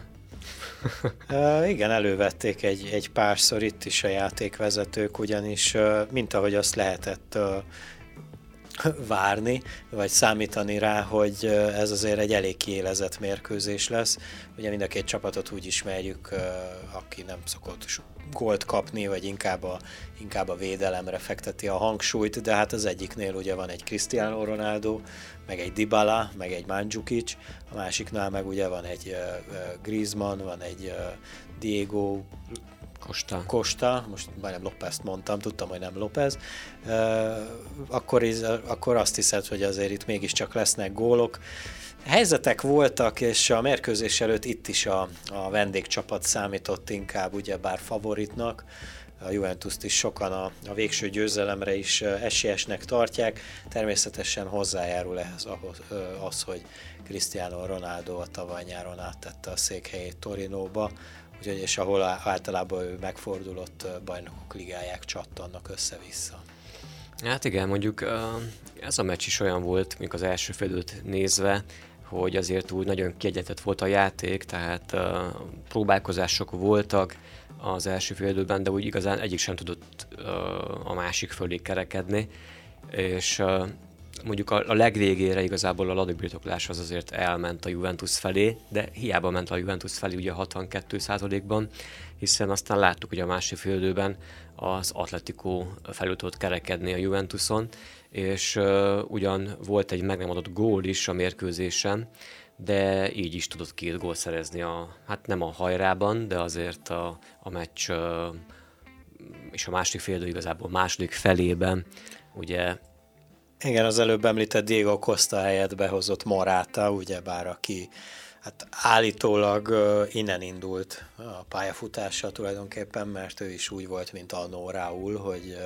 uh, igen, elővették egy, egy párszor itt is a játékvezetők, ugyanis uh, mint ahogy azt lehetett uh, várni, vagy számítani rá, hogy ez azért egy elég kiélezett mérkőzés lesz. Ugye mind a két csapatot úgy ismerjük, aki nem szokott gólt kapni, vagy inkább a, inkább a védelemre fekteti a hangsúlyt, de hát az egyiknél ugye van egy Cristiano Ronaldo, meg egy Dybala, meg egy Mandzukic, a másiknál meg ugye van egy Griezmann, van egy Diego Costa. Costa, most majdnem Lópezt mondtam, tudtam, hogy nem López, akkor, is, akkor azt hiszed, hogy azért itt mégiscsak lesznek gólok. Helyzetek voltak, és a mérkőzés előtt itt is a, a vendégcsapat számított inkább ugyebár favoritnak, a Juventus-t is sokan a, a végső győzelemre is esélyesnek tartják. Természetesen hozzájárul ehhez ahhoz, az, hogy Cristiano Ronaldo a tavaly nyáron áttette a székhelyét Torinóba, úgyhogy és ahol általában ő megfordulott bajnokok ligáják csattannak össze-vissza. Hát igen, mondjuk ez a meccs is olyan volt, mint az első félőt nézve, hogy azért úgy nagyon kiegyenlített volt a játék, tehát próbálkozások voltak az első félidőben, de úgy igazán egyik sem tudott a másik fölé kerekedni, és mondjuk a, a legvégére igazából a ladibirtoklás az azért elment a Juventus felé, de hiába ment a Juventus felé ugye 62%-ban, hiszen aztán láttuk, hogy a másik félidőben az Atletico felül tudott kerekedni a Juventuson, és uh, ugyan volt egy meg nem adott gól is a mérkőzésen, de így is tudott két gól szerezni, a, hát nem a hajrában, de azért a, a meccs uh, és a másik fél igazából második felében ugye igen, az előbb említett Diego Costa helyett behozott Morata, ugyebár aki hát állítólag innen indult a pályafutása tulajdonképpen, mert ő is úgy volt, mint Annó Raúl, hogy,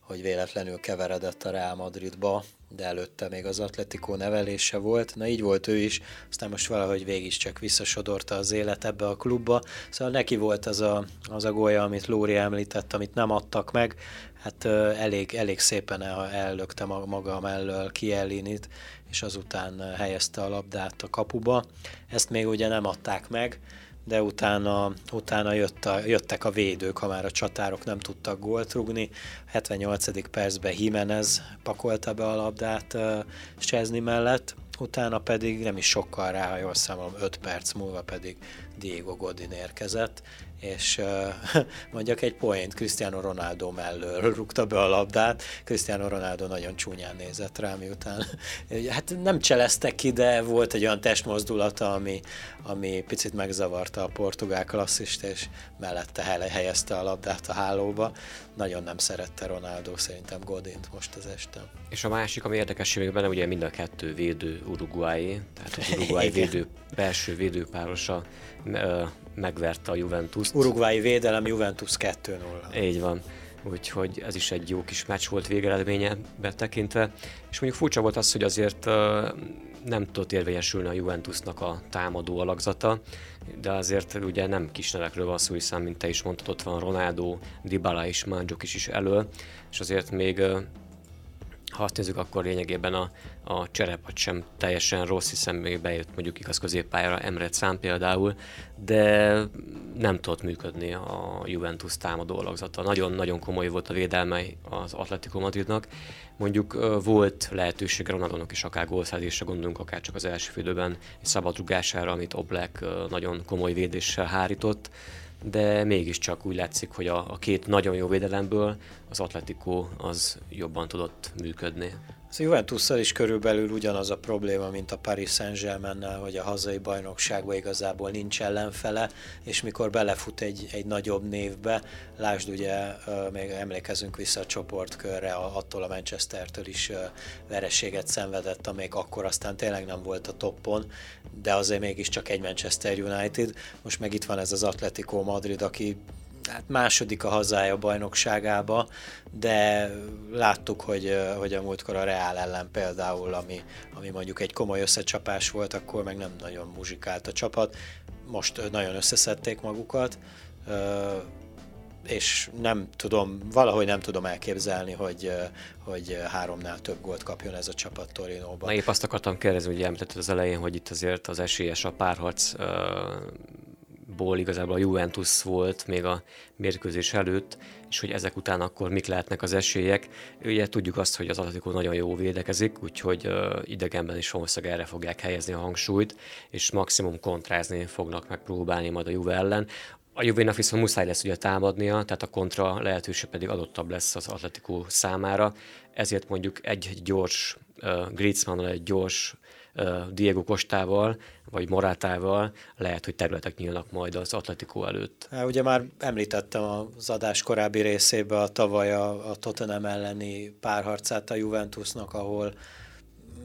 hogy véletlenül keveredett a Real Madridba, de előtte még az Atletico nevelése volt. Na így volt ő is, aztán most valahogy végig csak visszasodorta az élet ebbe a klubba. Szóval neki volt az a, az a gólya, amit Lóri említett, amit nem adtak meg. Hát elég, elég szépen ellökte maga mellől Kielinit, és azután helyezte a labdát a kapuba. Ezt még ugye nem adták meg, de utána, utána jött a, jöttek a védők, ha már a csatárok nem tudtak gólt rugni. 78. percben Jimenez pakolta be a labdát uh, Csesni mellett, utána pedig nem is sokkal rá, ha jól számolom, 5 perc múlva pedig Diego Godin érkezett, és uh, mondjak egy poént, Cristiano Ronaldo mellől rúgta be a labdát, Cristiano Ronaldo nagyon csúnyán nézett rá, miután hát nem cseleztek ki, de volt egy olyan testmozdulata, ami, ami picit megzavarta a portugál klasszist, és mellette helyezte a labdát a hálóba. Nagyon nem szerette Ronaldo szerintem Godint most az este. És a másik, ami érdekes még benne, ugye mind a kettő védő uruguayi, tehát az uruguayi védő, belső védőpárosa megverte a Juventus. Uruguayi védelem Juventus 2-0. Így van. Úgyhogy ez is egy jó kis meccs volt végeredménye betekintve. És mondjuk furcsa volt az, hogy azért nem tudott érvényesülni a Juventusnak a támadó alakzata, de azért ugye nem kis nevekről van szó, hiszen, mint te is mondtad, ott van Ronaldo, Dybala is, Mandzukic is, is elő, és azért még ha azt nézzük, akkor lényegében a, a cserepat sem teljesen rossz, hiszen még bejött mondjuk igaz középpályára Emre Szám például, de nem tudott működni a Juventus támadó alakzata. Nagyon-nagyon komoly volt a védelme az Atletico Madridnak. Mondjuk volt lehetőség Ronaldónak is akár gólszerzésre, gondolunk akár csak az első félidőben egy szabadrugására, amit Oblek nagyon komoly védéssel hárított, de mégiscsak úgy látszik, hogy a, a két nagyon jó védelemből az Atletico az jobban tudott működni. Az Juventusszal is körülbelül ugyanaz a probléma, mint a Paris Saint-Germain-nel, hogy a hazai bajnokságban igazából nincs ellenfele, és mikor belefut egy, egy nagyobb névbe, lásd ugye, még emlékezünk vissza a csoportkörre, attól a Manchestertől is vereséget szenvedett, amelyik akkor aztán tényleg nem volt a toppon, de azért mégiscsak egy Manchester United. Most meg itt van ez az Atletico Madrid, aki hát második a hazája bajnokságába, de láttuk, hogy, hogy a múltkor a Reál ellen például, ami, ami mondjuk egy komoly összecsapás volt, akkor meg nem nagyon muzsikált a csapat. Most nagyon összeszedték magukat, és nem tudom, valahogy nem tudom elképzelni, hogy, hogy háromnál több gólt kapjon ez a csapat Torinóban. Na épp azt akartam kérdezni, hogy említetted az elején, hogy itt azért az esélyes a párharc ból igazából a Juventus volt még a mérkőzés előtt, és hogy ezek után akkor mik lehetnek az esélyek. Ugye tudjuk azt, hogy az Atletico nagyon jó védekezik, úgyhogy idegenben is valószínűleg erre fogják helyezni a hangsúlyt, és maximum kontrázni fognak megpróbálni majd a Juve ellen. A Juvénak viszont muszáj lesz ugye támadnia, tehát a kontra lehetőség pedig adottabb lesz az Atletico számára, ezért mondjuk egy gyors uh, Griezmann, egy gyors Diego Kostával, vagy Morátával lehet, hogy területek nyílnak majd az Atletico előtt. Há, ugye már említettem az adás korábbi részében a tavaly a, a Tottenham elleni párharcát a Juventusnak, ahol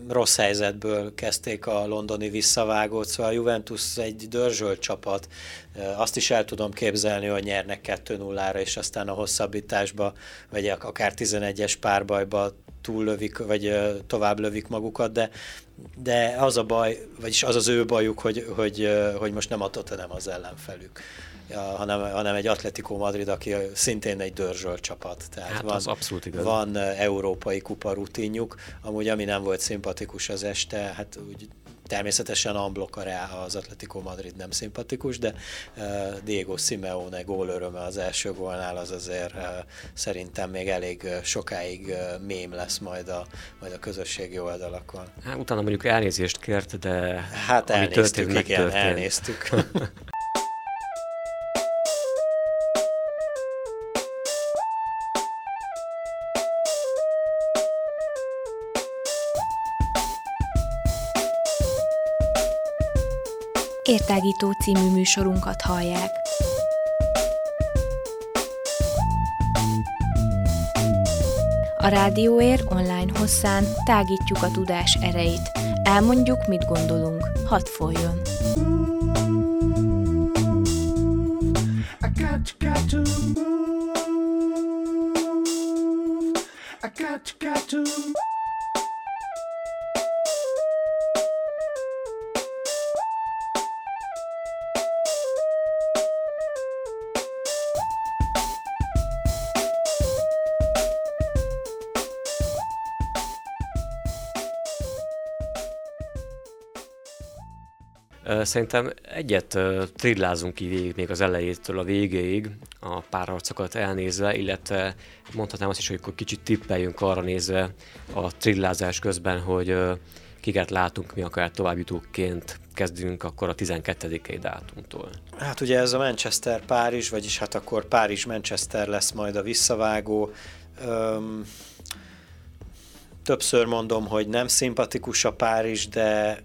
rossz helyzetből kezdték a londoni visszavágót, szóval a Juventus egy dörzsölt csapat. Azt is el tudom képzelni, hogy nyernek 2-0-ra, és aztán a hosszabbításba, vagy akár 11-es párbajba túllövik, vagy tovább lövik magukat, de, de az a baj, vagyis az az ő bajuk, hogy, hogy, hogy most nem a Tottenham az ellenfelük, ja, hanem, hanem egy Atletico Madrid, aki szintén egy dörzsölt csapat. Tehát hát van, az abszolút igaz. van európai kupa rutinjuk, amúgy ami nem volt szimpatikus az este, hát úgy Természetesen Amblok az Atletico Madrid nem szimpatikus, de uh, Diego Simeone gólöröme az első gólnál az azért uh, szerintem még elég uh, sokáig mém lesz majd a, majd a közösségi oldalakon. Hát utána mondjuk elnézést kért, de hát ami történt, igen, történt. elnéztük. Értágító című műsorunkat hallják. A Rádióér online hosszán tágítjuk a tudás erejét. Elmondjuk, mit gondolunk. Hadd folyjon! I got, to got to Szerintem egyet trillázunk ki végig még az elejétől a végéig a párharcokat elnézve, illetve mondhatnám azt is, hogy akkor kicsit tippeljünk arra nézve a trillázás közben, hogy kiket látunk mi akár továbbjutóként kezdünk akkor a 12. dátumtól. Hát ugye ez a Manchester-Párizs, vagyis hát akkor Párizs-Manchester lesz majd a visszavágó. Öm, többször mondom, hogy nem szimpatikus a Párizs, de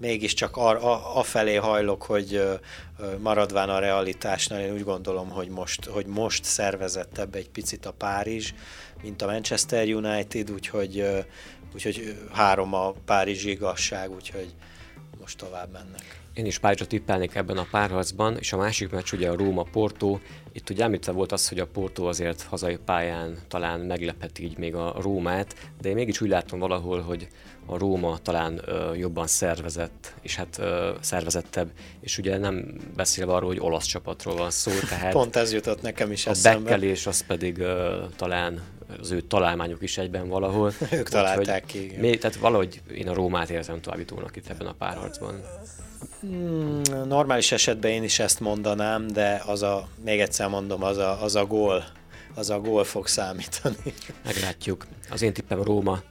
mégiscsak a, a, a felé hajlok, hogy maradván a realitásnál, én úgy gondolom, hogy most, hogy most szervezettebb egy picit a Párizs, mint a Manchester United, úgyhogy, úgyhogy három a Párizsi igazság, úgyhogy most tovább mennek. Én is Párizsra tippelnék ebben a párharcban, és a másik meccs ugye a Róma-Porto. Itt ugye említve volt az, hogy a Porto azért hazai pályán talán meglepheti így még a Rómát, de én mégis úgy látom valahol, hogy a Róma talán ö, jobban szervezett, és hát ö, szervezettebb, és ugye nem beszélve arról, hogy olasz csapatról van szó, tehát Pont ez jutott nekem is a eszembe. bekkelés az pedig ö, talán az ő találmányok is egyben valahol. ők találták ki. Még, tehát valahogy én a Rómát érzem továbbítónak itt ebben a párharcban. Hmm, normális esetben én is ezt mondanám, de az a, még egyszer mondom, az a, az a gól, az a gól fog számítani. Meglátjuk. Az én tippem Róma.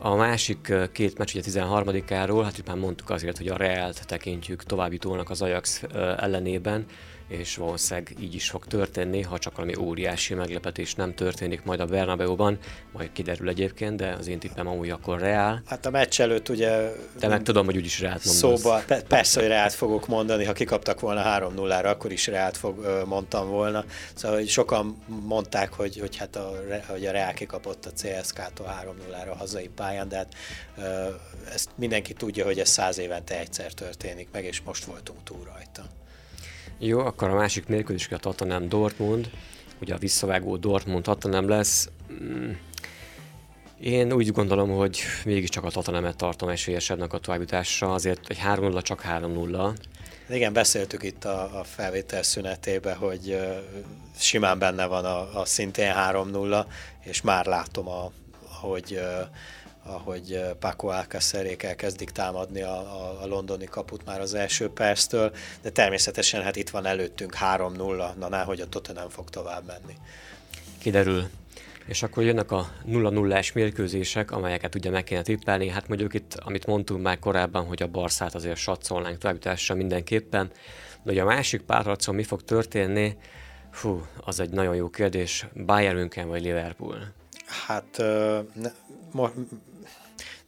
A másik két meccs ugye 13-áról, hát itt már mondtuk azért, hogy a Reált tekintjük továbbítónak az Ajax ellenében, és valószínűleg így is fog történni, ha csak valami óriási meglepetés nem történik majd a Bernabeu-ban, majd kiderül egyébként, de az én tippem amúgy akkor Reál. Hát a meccs előtt ugye... De meg tudom, hogy úgyis Reált mondasz. Szóba, persze, hogy Reált fogok mondani, ha kikaptak volna 3-0-ra, akkor is Reált fog, mondtam volna. Szóval hogy sokan mondták, hogy, hogy, hát a, hogy a Reál kikapott a CSK-tól 3-0-ra a hazai pályán, de hát ezt mindenki tudja, hogy ez száz évente egyszer történik meg, és most voltunk túl rajta. Jó, akkor a másik mérkőzés a Tottenham Dortmund, ugye a visszavágó Dortmund Tottenham lesz. Mm. Én úgy gondolom, hogy mégiscsak a Tottenhamet tartom esélyesebbnek a továbbításra, azért egy 3-0 csak 3-0. Igen, beszéltük itt a, a felvétel szünetében, hogy uh, simán benne van a, a szintén 3-0, és már látom, a, hogy uh, ahogy eh, Paco Alcacerék elkezdik támadni a, a, a londoni kaput már az első perctől, de természetesen hát itt van előttünk 3-0, na náhogy a Tottenham fog tovább menni. Kiderül. És akkor jönnek a 0-0-es mérkőzések, amelyeket ugye meg kéne tippelni. Hát mondjuk itt, amit mondtunk már korábban, hogy a Barszát azért satszolnánk továbbításra mindenképpen. De ugye a másik párharcon mi fog történni? Fú, az egy nagyon jó kérdés. Bayern München vagy Liverpool? Hát ne, mo,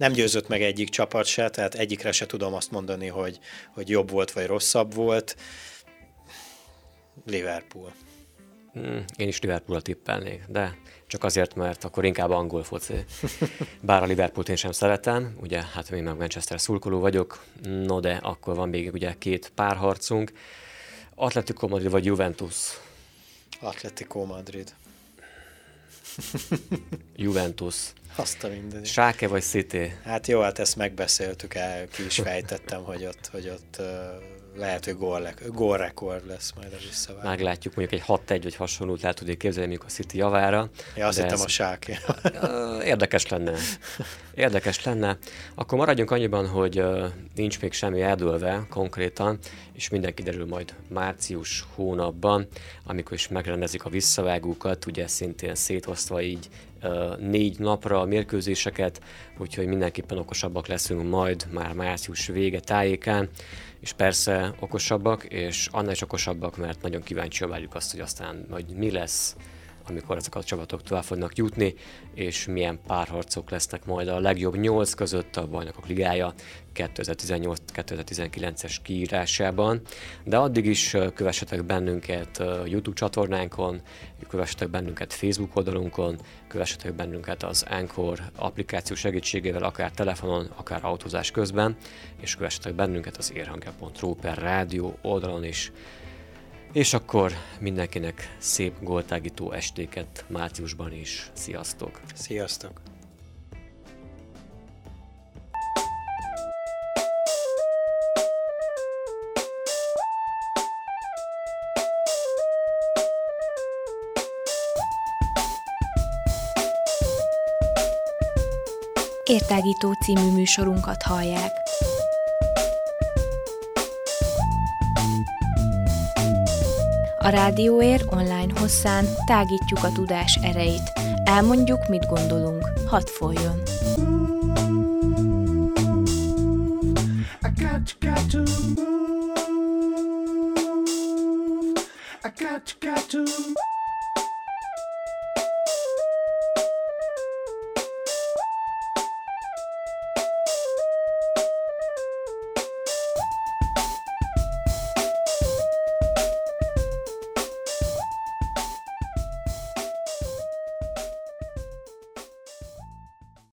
nem győzött meg egyik csapat se, tehát egyikre se tudom azt mondani, hogy, hogy jobb volt vagy rosszabb volt. Liverpool. Hmm, én is Liverpool-a tippelnék, de csak azért, mert akkor inkább angol foci. Bár a Liverpoolt én sem szeretem, ugye, hát én meg Manchester szurkoló vagyok, no de akkor van még ugye két párharcunk. Atletico Madrid vagy Juventus? Atletico Madrid. Juventus. Azt a minden. Sáke vagy City? Hát jó, hát ezt megbeszéltük el, ki is fejtettem, hogy ott, hogy ott lehet, hogy gól, gólrekord lesz majd a visszavágás. Meglátjuk, mondjuk egy 6-1 vagy hasonlót lehet tudni képzelni, mondjuk a City javára. Ja, azt hittem ez... a sáké. Érdekes lenne. Érdekes lenne. Akkor maradjunk annyiban, hogy nincs még semmi eldőlve konkrétan, és minden kiderül majd március hónapban, amikor is megrendezik a visszavágókat, ugye szintén szétosztva így négy napra a mérkőzéseket, úgyhogy mindenképpen okosabbak leszünk majd már március vége tájékán, és persze okosabbak, és annál is okosabbak, mert nagyon kíváncsi várjuk azt, hogy aztán majd mi lesz amikor ezek a csapatok tovább fognak jutni, és milyen párharcok lesznek majd a legjobb nyolc között a Bajnokok Ligája 2018-2019-es kiírásában. De addig is kövessetek bennünket YouTube csatornánkon, kövessetek bennünket Facebook oldalunkon, kövessetek bennünket az Anchor applikáció segítségével, akár telefonon, akár autózás közben, és kövessetek bennünket az érhangja.ru per rádió oldalon is. És akkor mindenkinek szép góltágító estéket márciusban is. Sziasztok! Sziasztok! Értágító című műsorunkat hallják. Rádióér online hosszán tágítjuk a tudás erejét. Elmondjuk, mit gondolunk. Hadd folyjon! Got, to got to move.